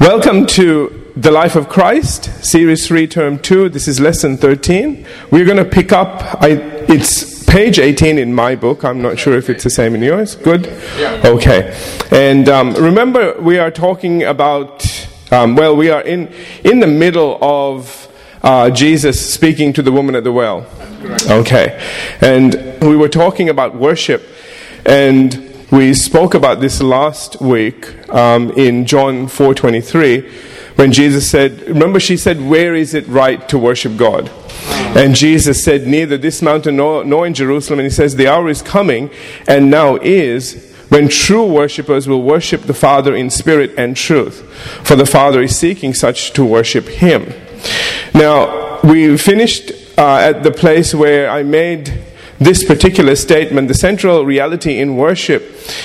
Welcome to The Life of Christ, Series 3, Term 2. This is Lesson 13. We're going to pick up, I, it's page 18 in my book. I'm not sure if it's the same in yours. Good? Yeah. Okay. And um, remember, we are talking about, um, well, we are in, in the middle of uh, Jesus speaking to the woman at the well. Okay. And we were talking about worship. And we spoke about this last week um, in John 4:23 when Jesus said, remember she said, "Where is it right to worship God?" And Jesus said, "Neither this mountain nor, nor in Jerusalem." And he says, "The hour is coming, and now is." When true worshippers will worship the Father in spirit and truth, for the Father is seeking such to worship Him. Now, we finished uh, at the place where I made this particular statement, the central reality in worship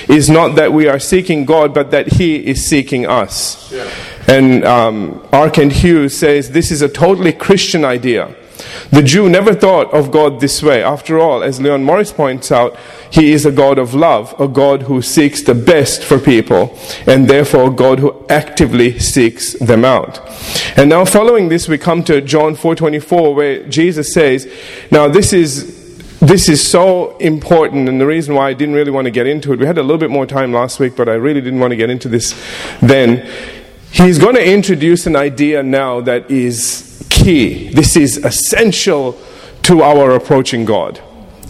is not that we are seeking God, but that He is seeking us. Yeah. And um, R. Kent Hughes says this is a totally Christian idea. The Jew never thought of God this way. After all, as Leon Morris points out, He is a God of love, a God who seeks the best for people, and therefore a God who actively seeks them out. And now following this, we come to John 4.24, where Jesus says, now this is this is so important, and the reason why I didn't really want to get into it, we had a little bit more time last week, but I really didn't want to get into this then. He's going to introduce an idea now that is key. This is essential to our approaching God.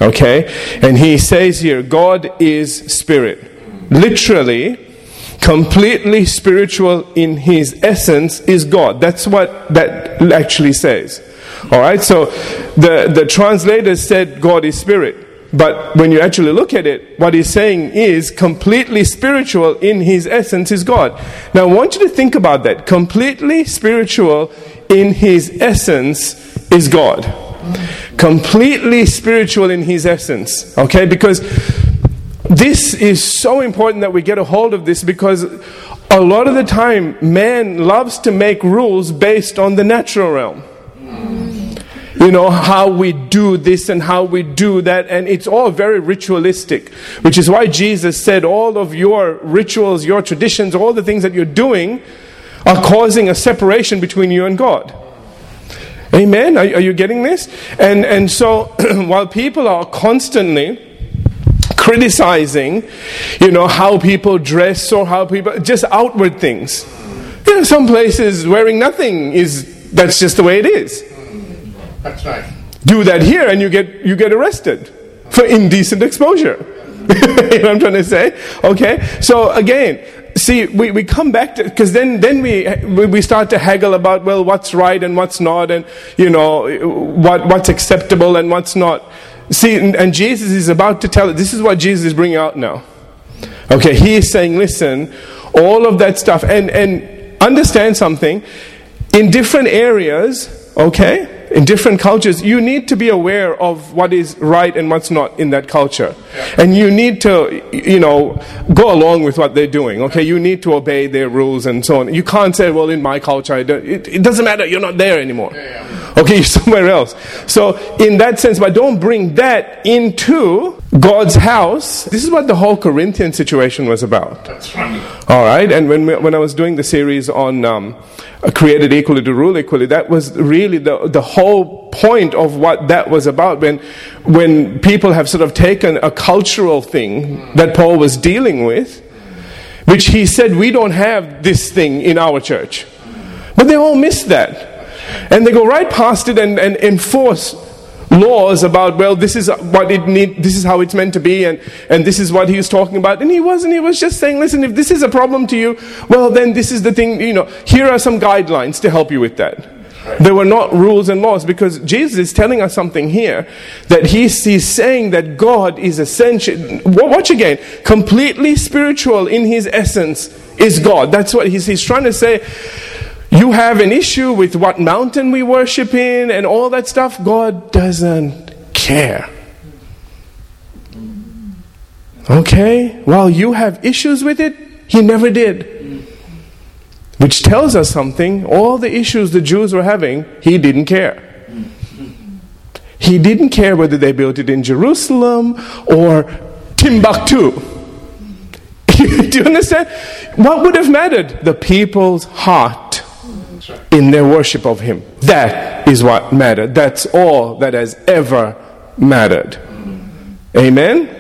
Okay? And he says here, God is spirit. Literally, completely spiritual in his essence is God. That's what that actually says. All right, so the, the translators said God is spirit. But when you actually look at it, what he's saying is completely spiritual in his essence is God. Now I want you to think about that. Completely spiritual in his essence is God. Completely spiritual in his essence. Okay? Because this is so important that we get a hold of this because a lot of the time man loves to make rules based on the natural realm you know, how we do this and how we do that, and it's all very ritualistic, which is why Jesus said all of your rituals, your traditions, all the things that you're doing are causing a separation between you and God. Amen? Are, are you getting this? And, and so, while people are constantly criticizing, you know, how people dress or how people, just outward things. Know, some places wearing nothing is, that's just the way it is. That's right. Do that here and you get, you get arrested for indecent exposure. you know what I'm trying to say? Okay? So again, see, we, we come back to, because then, then we, we start to haggle about, well, what's right and what's not, and, you know, what, what's acceptable and what's not. See, and, and Jesus is about to tell, it. this is what Jesus is bringing out now. Okay, he is saying, listen, all of that stuff, and, and understand something, in different areas, okay, in different cultures, you need to be aware of what is right and what's not in that culture. And you need to, you know, go along with what they're doing, okay? You need to obey their rules and so on. You can't say, well, in my culture, it, it doesn't matter, you're not there anymore. Okay, you're somewhere else. So, in that sense, but don't bring that into God's house. This is what the whole Corinthian situation was about. That's right. All right, and when, we, when I was doing the series on um, created equally to rule equally, that was really the, the whole point of what that was about. When, when people have sort of taken a cultural thing that Paul was dealing with, which he said, we don't have this thing in our church. But they all miss that. And they go right past it and, and enforce laws about well this is what it need this is how it's meant to be and and this is what he was talking about and he wasn't he was just saying listen if this is a problem to you well then this is the thing you know here are some guidelines to help you with that there were not rules and laws because Jesus is telling us something here that he's, he's saying that God is essential. Watch again. Completely spiritual in his essence is God. That's what he's, he's trying to say. You have an issue with what mountain we worship in and all that stuff. God doesn't care. Okay? While you have issues with it, He never did. Which tells us something. All the issues the Jews were having, He didn't care. He didn't care whether they built it in Jerusalem or Timbuktu. Do you understand? what would have mattered? The people's heart in their worship of Him. That is what mattered. That's all that has ever mattered. Amen?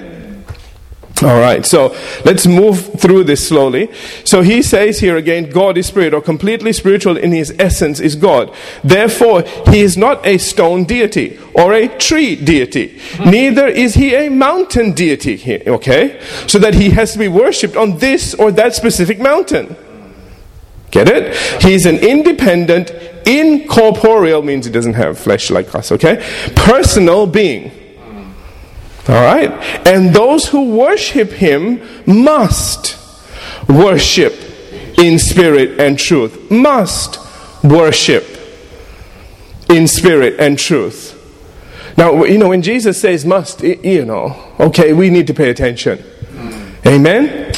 All right, so let's move through this slowly. So he says here again, God is spirit, or completely spiritual in his essence is God. Therefore, he is not a stone deity or a tree deity. Neither is he a mountain deity, okay? So that he has to be worshipped on this or that specific mountain. Get it? He's an independent, incorporeal, means he doesn't have flesh like us, okay? Personal being. All right? And those who worship him must worship in spirit and truth. Must worship in spirit and truth. Now, you know, when Jesus says must, you know, okay, we need to pay attention. Amen?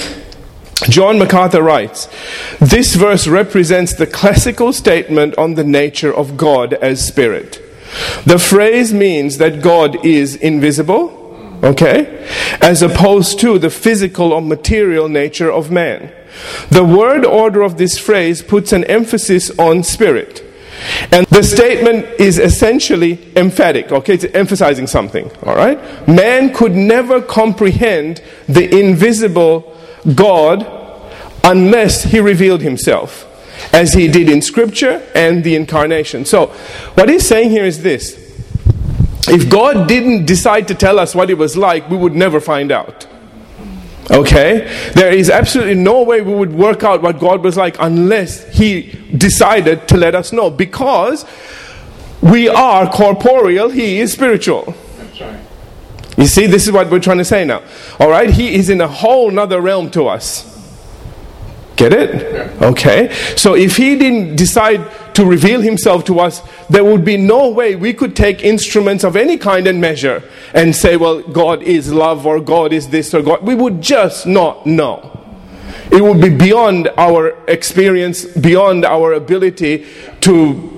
John MacArthur writes This verse represents the classical statement on the nature of God as spirit. The phrase means that God is invisible Okay? As opposed to the physical or material nature of man. The word order of this phrase puts an emphasis on spirit. And the statement is essentially emphatic, okay? It's emphasizing something, all right? Man could never comprehend the invisible God unless he revealed himself, as he did in Scripture and the incarnation. So, what he's saying here is this if God didn't decide to tell us what it was like, we would never find out. Okay? There is absolutely no way we would work out what God was like unless He decided to let us know. Because we are corporeal, He is spiritual. Right. You see, this is what we're trying to say now. All right? He is in a whole nother realm to us. Get it? Okay. So if he didn't decide to reveal himself to us, there would be no way we could take instruments of any kind and measure and say, well, God is love or God is this or God. We would just not know. It would be beyond our experience, beyond our ability to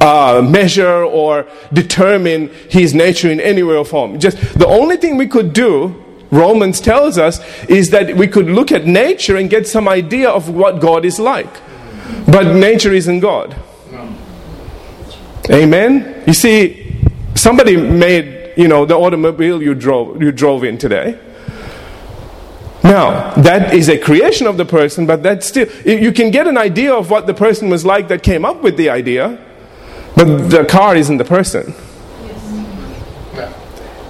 uh, measure or determine his nature in any way or form. Just the only thing we could do Romans tells us is that we could look at nature and get some idea of what God is like. But nature isn't God. Amen? You see, somebody made, you know, the automobile you drove, you drove in today. Now, that is a creation of the person, but that still, you can get an idea of what the person was like that came up with the idea, but the car isn't the person.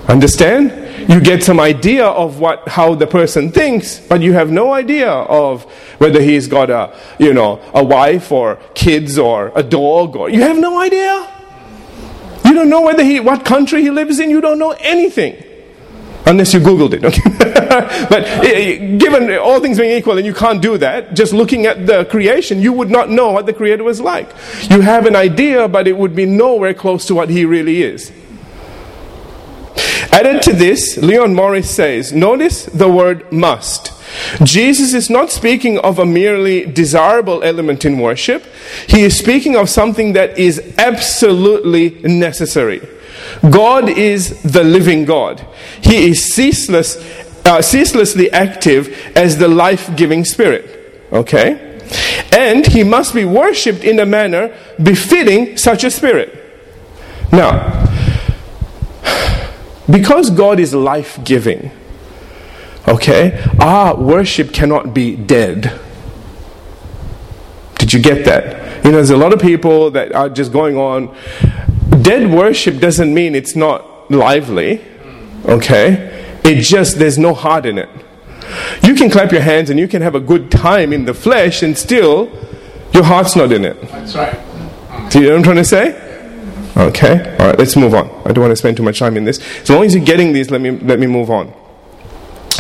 Understand? you get some idea of what how the person thinks but you have no idea of whether he's got a you know a wife or kids or a dog or you have no idea you don't know whether he what country he lives in you don't know anything unless you googled it okay? but eh, eh, given all things being equal and you can't do that just looking at the creation you would not know what the creator was like you have an idea but it would be nowhere close to what he really is Added to this, Leon Morris says, notice the word must. Jesus is not speaking of a merely desirable element in worship. He is speaking of something that is absolutely necessary. God is the living God. He is ceaseless, uh, ceaselessly active as the life giving spirit. Okay? And he must be worshipped in a manner befitting such a spirit. Now, because God is life giving, okay, our worship cannot be dead. Did you get that? You know, there's a lot of people that are just going on. Dead worship doesn't mean it's not lively, okay? It just, there's no heart in it. You can clap your hands and you can have a good time in the flesh and still your heart's not in it. That's right. Do you know what I'm trying to say? Okay? All right, let's move on. I don't want to spend too much time in this. As long as you're getting these, let me, let me move on.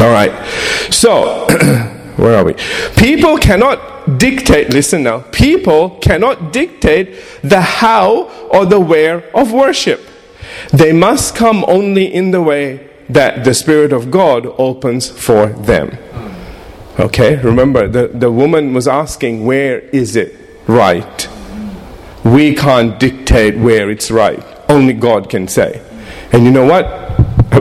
All right. So, where are we? People cannot dictate, listen now, people cannot dictate the how or the where of worship. They must come only in the way that the Spirit of God opens for them. Okay? Remember, the, the woman was asking, where is it right? We can't dictate where it's right. Only God can say. And you know what?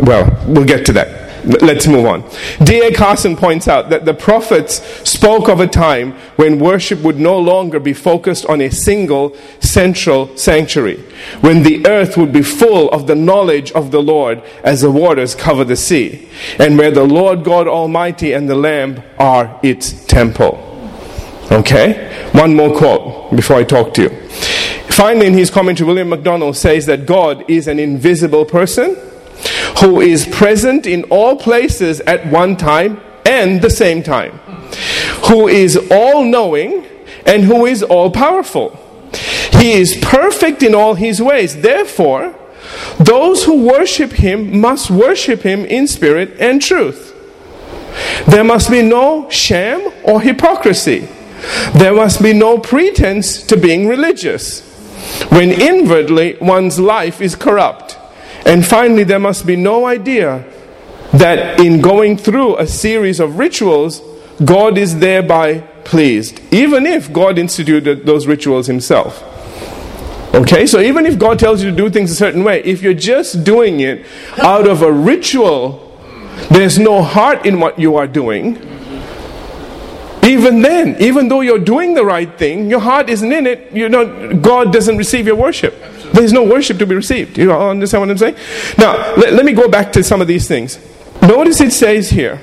Well, we'll get to that. Let's move on. D.A. Carson points out that the prophets spoke of a time when worship would no longer be focused on a single central sanctuary, when the earth would be full of the knowledge of the Lord as the waters cover the sea, and where the Lord God Almighty and the Lamb are its temple. Okay? One more quote before I talk to you. Finally, in his commentary, William MacDonald says that God is an invisible person who is present in all places at one time and the same time, who is all knowing and who is all powerful. He is perfect in all his ways. Therefore, those who worship him must worship him in spirit and truth. There must be no sham or hypocrisy. There must be no pretense to being religious when inwardly one's life is corrupt. And finally, there must be no idea that in going through a series of rituals, God is thereby pleased, even if God instituted those rituals himself. Okay, so even if God tells you to do things a certain way, if you're just doing it out of a ritual, there's no heart in what you are doing. Even then, even though you're doing the right thing, your heart isn't in it, you know, God doesn't receive your worship. There's no worship to be received. You understand what I'm saying? Now, let, let me go back to some of these things. Notice it says here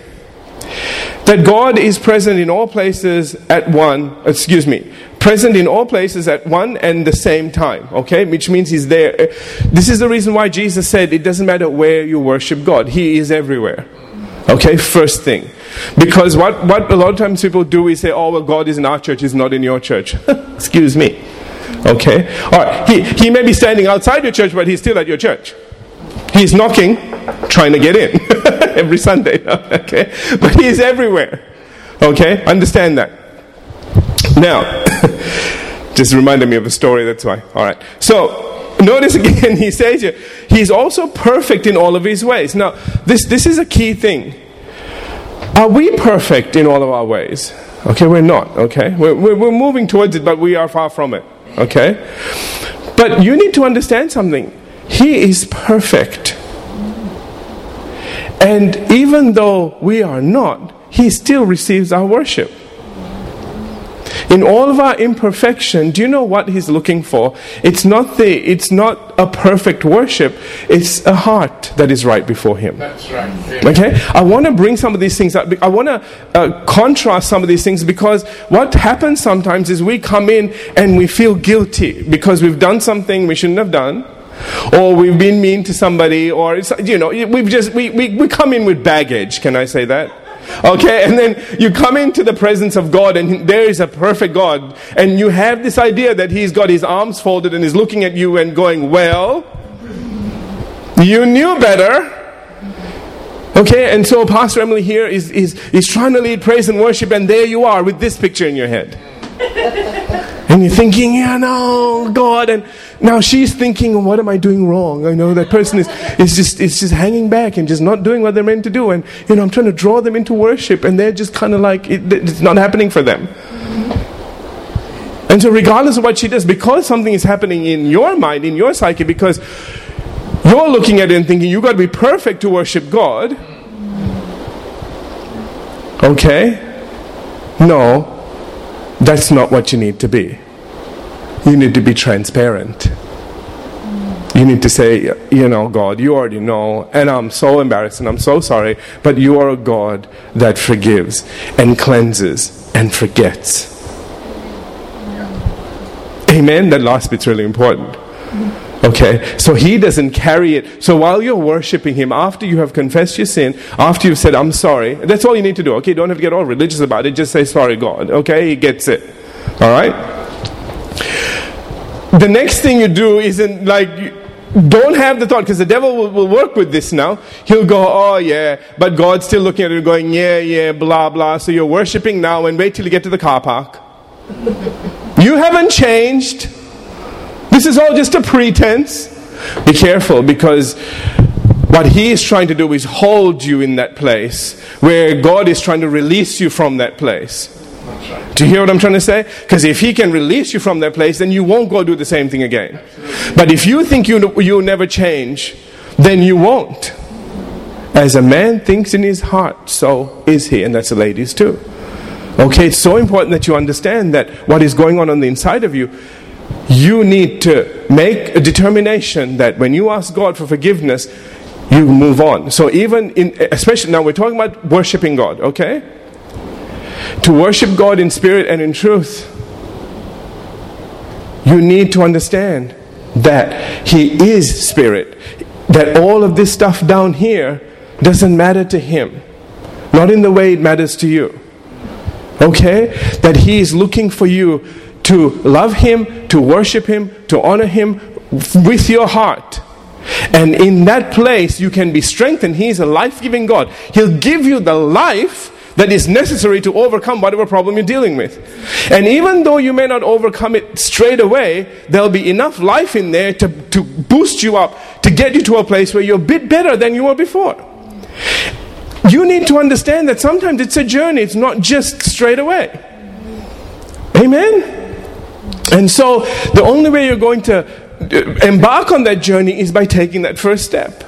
that God is present in all places at one, excuse me, present in all places at one and the same time, okay? Which means He's there. This is the reason why Jesus said it doesn't matter where you worship God, He is everywhere. Okay, first thing. Because what, what a lot of times people do is say, oh, well, God is in our church, He's not in your church. excuse me. Okay? All right. He, he may be standing outside your church, but he's still at your church. He's knocking, trying to get in every Sunday. Okay? But he's everywhere. Okay? Understand that. Now, just reminded me of a story, that's why. All right. So, notice again, he says here, he's also perfect in all of his ways. Now, this, this is a key thing. Are we perfect in all of our ways? Okay, we're not, okay? We're, we're, moving towards it, but we are far from it. Okay? But you need to understand something. He is perfect. And even though we are not, He still receives our worship. In all of our imperfection, do you know what he's looking for? It's not the it's not a perfect worship, it's a heart that is right before him. That's right. Yeah. Okay? I want to bring some of these things up. I want to uh, contrast some of these things because what happens sometimes is we come in and we feel guilty because we've done something we shouldn't have done or we've been mean to somebody or you know we've just we, we, we come in with baggage can i say that Okay, and then you come into the presence of God, and there is a perfect God, and you have this idea that He's got His arms folded and is looking at you and going, Well, you knew better. Okay, and so Pastor Emily here is, is, is trying to lead praise and worship, and there you are with this picture in your head. and you're thinking, yeah, no, God. And now she's thinking, what am I doing wrong? I know that person is, is just, is just hanging back and just not doing what they're meant to do. And, you know, I'm trying to draw them into worship and they're just kind of like, it, it's not happening for them. And so regardless of what she does, because something is happening in your mind, in your psyche, because you're looking at it and thinking, you've got to be perfect to worship God. Okay? No, that's not what you need to be you need to be transparent. You need to say, you know, God, you already know, and I'm so embarrassed and I'm so sorry, but you are a God that forgives and cleanses and forgets. Amen? That last bit's really important. Okay, so he doesn't carry it. So while you're worshiping him, after you have confessed your sin, after you've said, I'm sorry, that's all you need to do. Okay, don't have to get all religious about it. Just say, sorry, God. Okay, he gets it. All right? The next thing you do isn't like don't have the thought because the devil will, will, work with this now. He'll go oh yeah but god's still looking at it going yeah yeah blah blah. So you're worshiping now and wait till you get to the car park. You haven't changed. This is all just a pretense. Be careful because what he is trying to do is hold you in that place where god is trying to release you from that place do you hear what I'm trying to say? Because if he can release you from that place, then you won't go do the same thing again. But if you think you, you'll never change, then you won't. As a man thinks in his heart, so is he. And that's the ladies too. Okay, it's so important that you understand that what is going on on the inside of you, you need to make a determination that when you ask God for forgiveness, you move on. So even in, especially now we're talking about worshiping God, okay? To worship God in spirit and in truth, you need to understand that He is spirit. That all of this stuff down here doesn't matter to Him. Not in the way it matters to you. Okay? That He is looking for you to love Him, to worship Him, to honor Him with your heart. And in that place, you can be strengthened. He is a life giving God. He'll give you the life that is necessary to overcome whatever problem you're dealing with. And even though you may not overcome it straight away, there'll be enough life in there to, to boost you up, to get you to a place where you're a bit better than you were before. You need to understand that sometimes it's a journey, it's not just straight away. Amen? And so the only way you're going to uh, embark on that journey is by taking that first step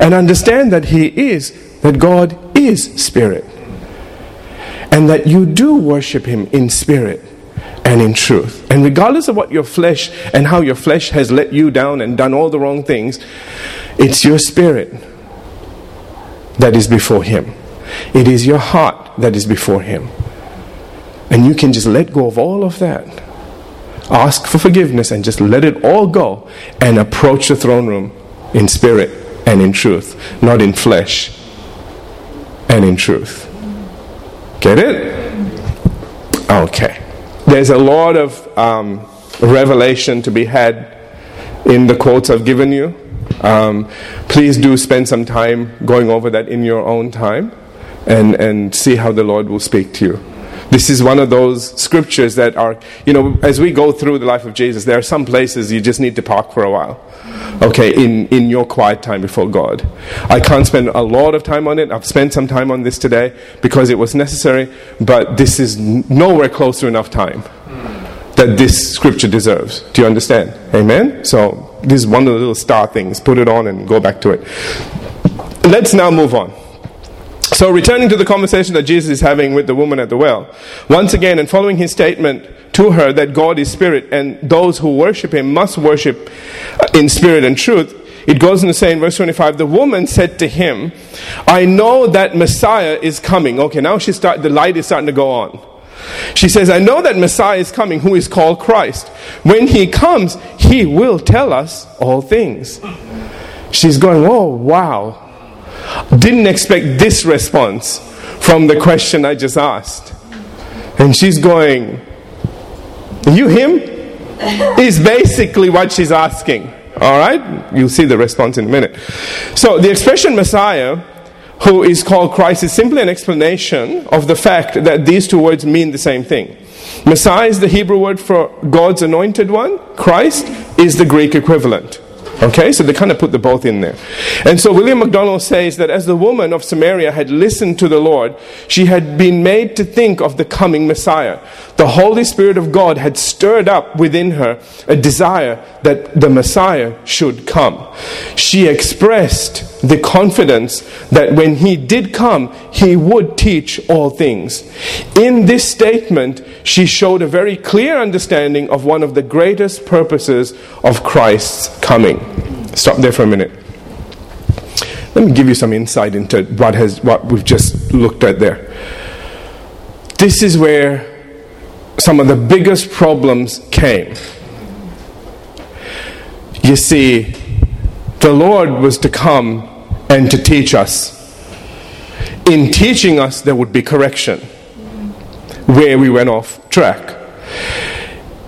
and understand that He is, that God is Spirit. And that you do worship Him in spirit and in truth. And regardless of what your flesh and how your flesh has let you down and done all the wrong things, it's your spirit that is before Him. It is your heart that is before Him. And you can just let go of all of that. Ask for forgiveness and just let it all go and approach the throne room in spirit and in truth, not in flesh and in truth. Get it? Okay. There's a lot of um, revelation to be had in the quotes I've given you. Um, please do spend some time going over that in your own time and, and see how the Lord will speak to you. This is one of those scriptures that are, you know, as we go through the life of Jesus, there are some places you just need to park for a while. Okay, in, in your quiet time before God. I can't spend a lot of time on it. I've spent some time on this today because it was necessary, but this is nowhere close to enough time that this scripture deserves. Do you understand? Amen? So, this is one of the little star things. Put it on and go back to it. Let's now move on. So, returning to the conversation that Jesus is having with the woman at the well, once again, and following his statement to her that God is spirit and those who worship him must worship in spirit and truth, it goes on to say in verse 25, the woman said to him, I know that Messiah is coming. Okay, now she start, the light is starting to go on. She says, I know that Messiah is coming, who is called Christ. When he comes, he will tell us all things. She's going, Oh, wow. Didn't expect this response from the question I just asked. And she's going, You him? Is basically what she's asking. All right? You'll see the response in a minute. So the expression Messiah, who is called Christ, is simply an explanation of the fact that these two words mean the same thing. Messiah is the Hebrew word for God's anointed one, Christ is the Greek equivalent. Okay, so they kind of put the both in there. And so William MacDonald says that as the woman of Samaria had listened to the Lord, she had been made to think of the coming Messiah. The Holy Spirit of God had stirred up within her a desire that the Messiah should come. She expressed the confidence that when he did come, he would teach all things. In this statement, she showed a very clear understanding of one of the greatest purposes of Christ's coming. Stop there for a minute. Let me give you some insight into what, has, what we've just looked at there. This is where some of the biggest problems came. You see, the Lord was to come and to teach us. In teaching us, there would be correction where we went off track.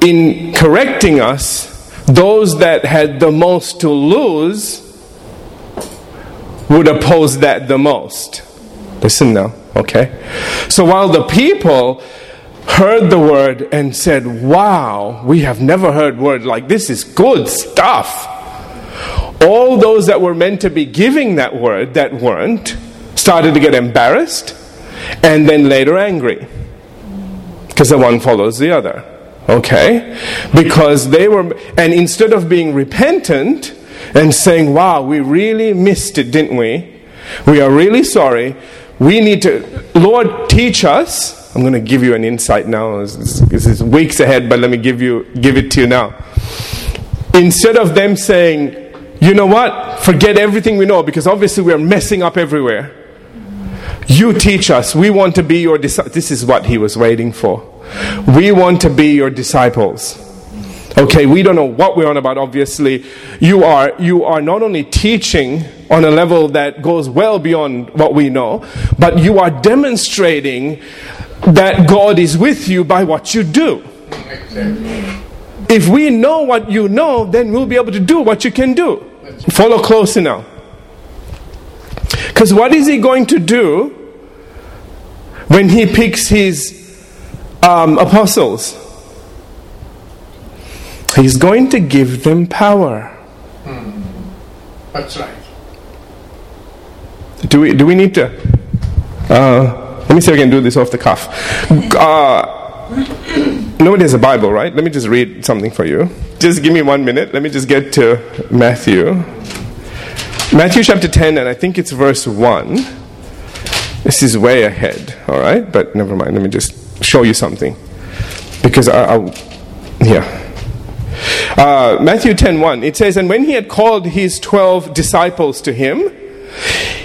In correcting us, those that had the most to lose would oppose that the most. Listen now, okay? So while the people heard the word and said, Wow, we have never heard word like this is good stuff. All those that were meant to be giving that word that weren't started to get embarrassed and then later angry. Because the one follows the other. Okay? Because they were, and instead of being repentant and saying, Wow, we really missed it, didn't we? We are really sorry. We need to, Lord, teach us. I'm going to give you an insight now. This is weeks ahead, but let me give you give it to you now. Instead of them saying, you know what, forget everything we know because obviously we're messing up everywhere. You teach us. We want to be your disciples. This is what he was waiting for. We want to be your disciples. Okay, we don't know what we're on about, obviously. You are, you are not only teaching on a level that goes well beyond what we know, but you are demonstrating that God is with you by what you do. If we know what you know, then we'll be able to do what you can do. Follow closely now. Because what is he going to do when he picks his um, apostles? He's going to give them power. That's right. Do we, do we need to? Uh, let me see if I can do this off the cuff. Uh, nobody has a Bible, right? Let me just read something for you. Just give me one minute. Let me just get to Matthew. Matthew chapter 10, and I think it's verse 1. This is way ahead, all right? But never mind. Let me just show you something. Because I, will yeah. Uh, Matthew 10:1 it says and when he had called his 12 disciples to him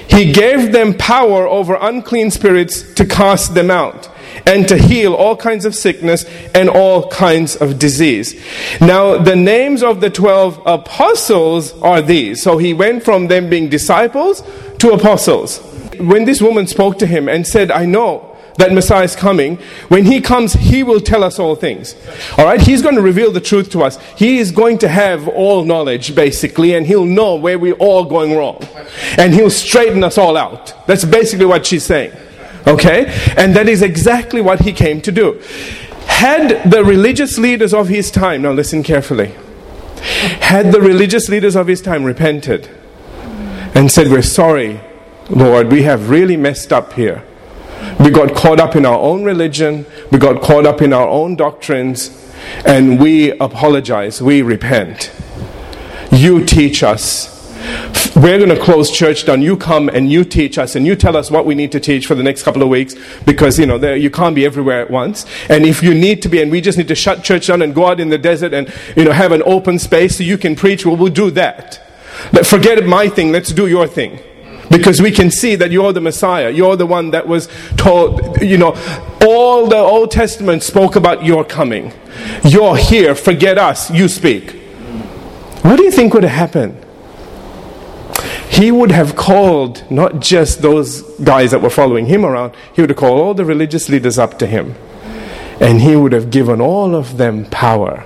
he gave them power over unclean spirits to cast them out and to heal all kinds of sickness and all kinds of disease. Now, the names of the 12 apostles are these. So he went from them being disciples to apostles. When this woman spoke to him and said, I know that Messiah is coming. When he comes, he will tell us all things. All right? He's going to reveal the truth to us. He is going to have all knowledge, basically, and he'll know where we're all going wrong. And he'll straighten us all out. That's basically what she's saying. Okay? And that is exactly what he came to do. Had the religious leaders of his time, now listen carefully, had the religious leaders of his time repented and said, We're sorry, Lord, we have really messed up here we got caught up in our own religion, we got caught up in our own doctrines, and we apologize, we repent. You teach us. We're going to close church down. You come and you teach us, and you tell us what we need to teach for the next couple of weeks because you know there, you can't be everywhere at once. And if you need to be, and we just need to shut church down and go out in the desert and you know have an open space so you can preach, well, we'll do that. But forget my thing. Let's do your thing. Because we can see that you're the Messiah. You're the one that was told, you know, all the Old Testament spoke about your coming. You're here, forget us, you speak. What do you think would have happened? He would have called not just those guys that were following him around, he would have called all the religious leaders up to him. And he would have given all of them power.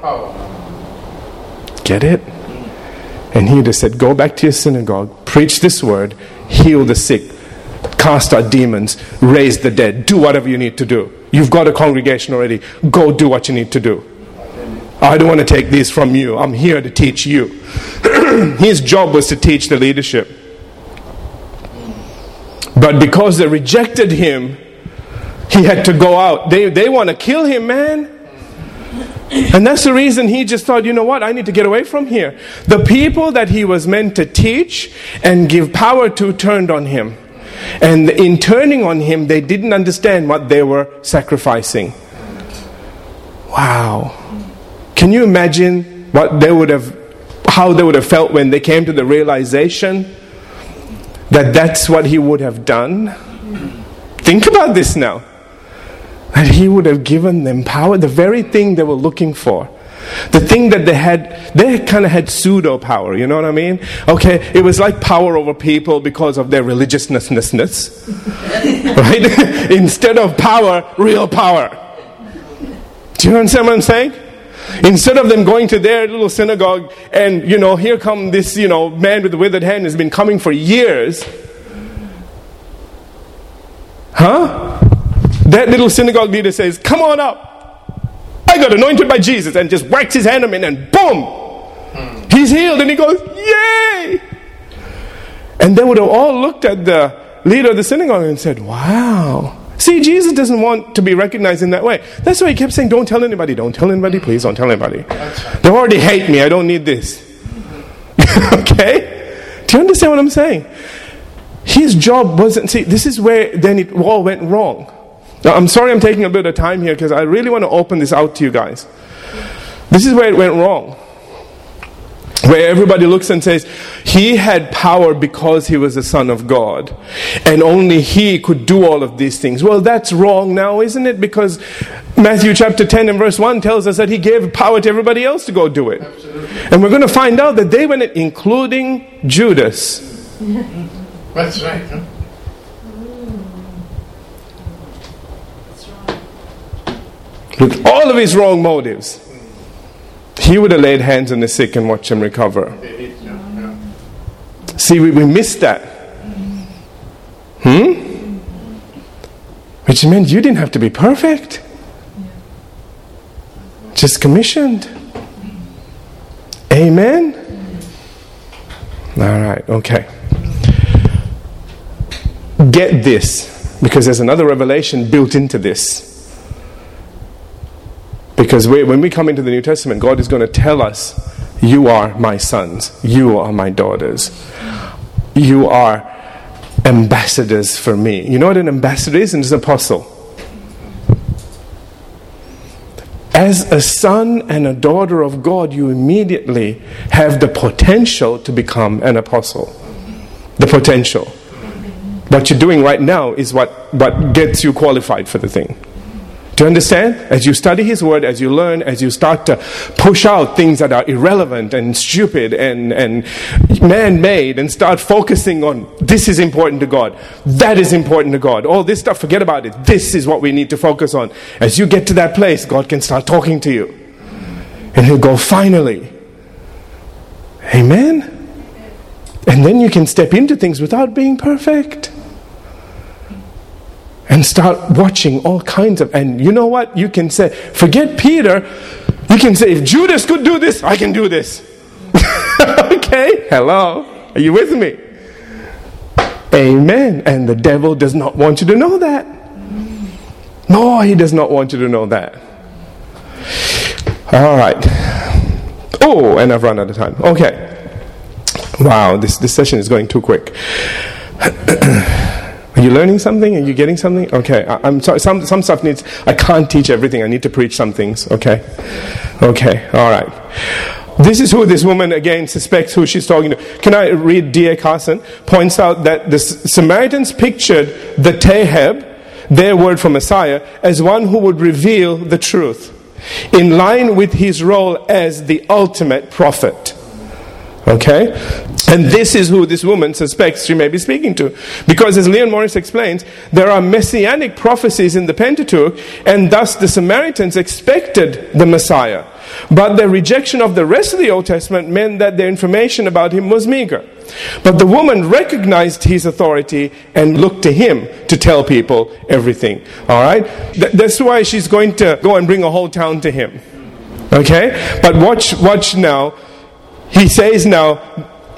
Get it? And he would have said, Go back to your synagogue, preach this word, heal the sick, cast out demons, raise the dead, do whatever you need to do. You've got a congregation already. Go do what you need to do. I don't want to take these from you. I'm here to teach you. His job was to teach the leadership. But because they rejected him, he had to go out. They, they want to kill him, man. And that's the reason he just thought, you know what, I need to get away from here. The people that he was meant to teach and give power to turned on him. And in turning on him, they didn't understand what they were sacrificing. Wow. Can you imagine what they would have, how they would have felt when they came to the realization that that's what he would have done? Think about this now that he would have given them power, the very thing they were looking for. The thing that they had, they kind of had pseudo power, you know what I mean? Okay, it was like power over people because of their religiousness, right? Instead of power, real power. Do you understand what I'm saying? Instead of them going to their little synagogue and, you know, here come this, you know, man with the withered hand has been coming for years. Huh? That little synagogue leader says, Come on up. I got anointed by Jesus, and just whacks his hand on him, and boom, he's healed. And he goes, Yay! And they would have all looked at the leader of the synagogue and said, Wow. See, Jesus doesn't want to be recognized in that way. That's why he kept saying, Don't tell anybody, don't tell anybody, please don't tell anybody. They already hate me, I don't need this. okay? Do you understand what I'm saying? his job wasn't, see, this is where then it all went wrong. Now, I'm sorry I'm taking a bit of time here because I really want to open this out to you guys. This is where it went wrong. Where everybody looks and says, He had power because He was the Son of God, and only He could do all of these things. Well, that's wrong now, isn't it? Because Matthew chapter 10 and verse 1 tells us that He gave power to everybody else to go do it. Absolutely. And we're going to find out that they went, including Judas. That's right. Huh? with all of his wrong motives, he would have laid hands on the sick and watched them recover. See, we, we missed that. Hmm? Which meant you didn't have to be perfect, just commissioned. Amen? All right, okay. Get this, because there's another revelation built into this. Because we, when we come into the New Testament, God is going to tell us, You are my sons, you are my daughters, you are ambassadors for me. You know what an ambassador is? And an apostle. As a son and a daughter of God, you immediately have the potential to become an apostle. The potential. What you're doing right now is what, what gets you qualified for the thing. Do you understand? As you study His Word, as you learn, as you start to push out things that are irrelevant and stupid and, and man made and start focusing on this is important to God, that is important to God, all this stuff, forget about it. This is what we need to focus on. As you get to that place, God can start talking to you. And He'll go, finally. Amen? And then you can step into things without being perfect and start watching all kinds of and you know what? You can say forget peter. You can say if judas could do this i can do this. Okay hello? Are you with me? Amen. And the devil does not want you to know that. No he does not want you to know that. All right. Oh and i've run out of time. Okay. Wow this, this session is going too quick Are you learning something? Are you getting something? Okay, I, am sorry. Some, some stuff needs, I can't teach everything. I need to preach some things. Okay? Okay, all right. This is who this woman again suspects who she's talking to. Can I read D.A. Carson? Points out that the Samaritans pictured the Taheb, their word for Messiah, as one who would reveal the truth, in line with his role as the ultimate prophet. Okay? And this is who this woman suspects she may be speaking to. Because, as Leon Morris explains, there are messianic prophecies in the Pentateuch, and thus the Samaritans expected the Messiah. But their rejection of the rest of the Old Testament meant that their information about him was meager. But the woman recognized his authority and looked to him to tell people everything. All right? Th- that's why she's going to go and bring a whole town to him. Okay? But watch, watch now he says now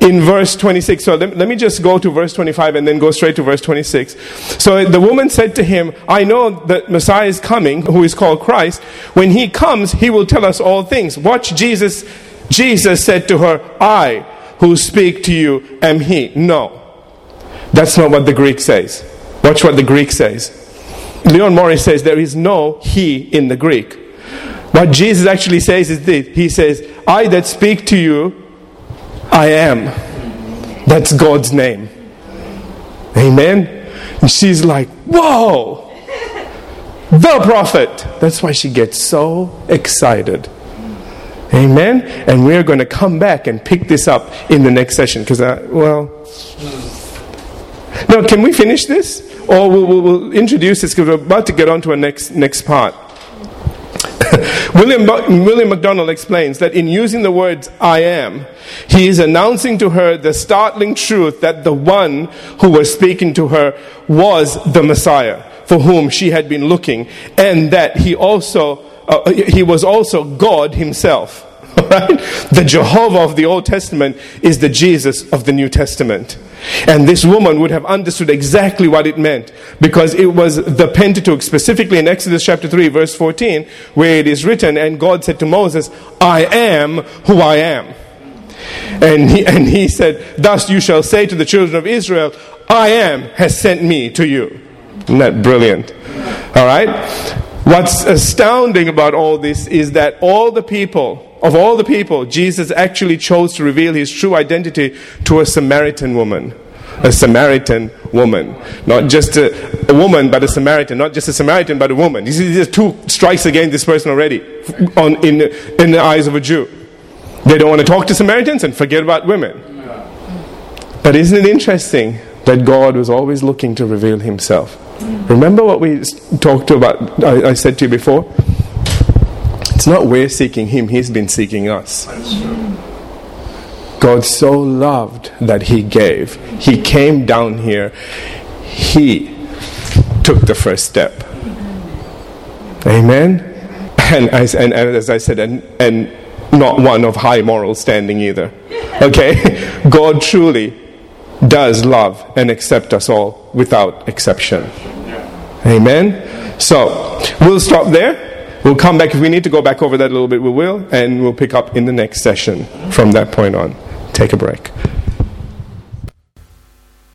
in verse 26. So let, let, me just go to verse 25 and then go straight to verse 26. So the woman said to him, I know that Messiah is coming, who is called Christ. When he comes, he will tell us all things. Watch Jesus. Jesus said to her, I who speak to you am he. No. That's not what the Greek says. Watch what the Greek says. Leon Morris says there is no he in the Greek. What Jesus actually says is this He says, I that speak to you, I am. That's God's name. Amen. And she's like, Whoa, the prophet. That's why she gets so excited. Amen. And we're going to come back and pick this up in the next session because, well, now can we finish this, or we'll, we'll, we'll introduce this because we're about to get on to a next next part. William, William MacDonald explains that in using the words I am, he is announcing to her the startling truth that the one who was speaking to her was the Messiah for whom she had been looking, and that he also uh, he was also God himself. Right? The Jehovah of the Old Testament is the Jesus of the New Testament. And this woman would have understood exactly what it meant because it was the Pentateuch, specifically in Exodus chapter 3, verse 14, where it is written, And God said to Moses, I am who I am. And he, and he said, Thus you shall say to the children of Israel, I am has sent me to you. Isn't that brilliant? All right? What's astounding about all this is that all the people, of all the people, Jesus actually chose to reveal his true identity to a Samaritan woman. A Samaritan woman. Not just a, a woman, but a Samaritan. Not just a Samaritan, but a woman. You see, there's two strikes against this person already on, in, in the eyes of a Jew. They don't want to talk to Samaritans and forget about women. But isn't it interesting that God was always looking to reveal himself? Remember what we talked about, I, I said to you before? It's not we're seeking him, he's been seeking us. God so loved that he gave. He came down here. He took the first step. Amen? And as, and as I said, and, and not one of high moral standing either. Okay? God truly does love and accept us all without exception. Amen? So, we'll stop there. We'll come back. If we need to go back over that a little bit, we will. And we'll pick up in the next session from that point on. Take a break.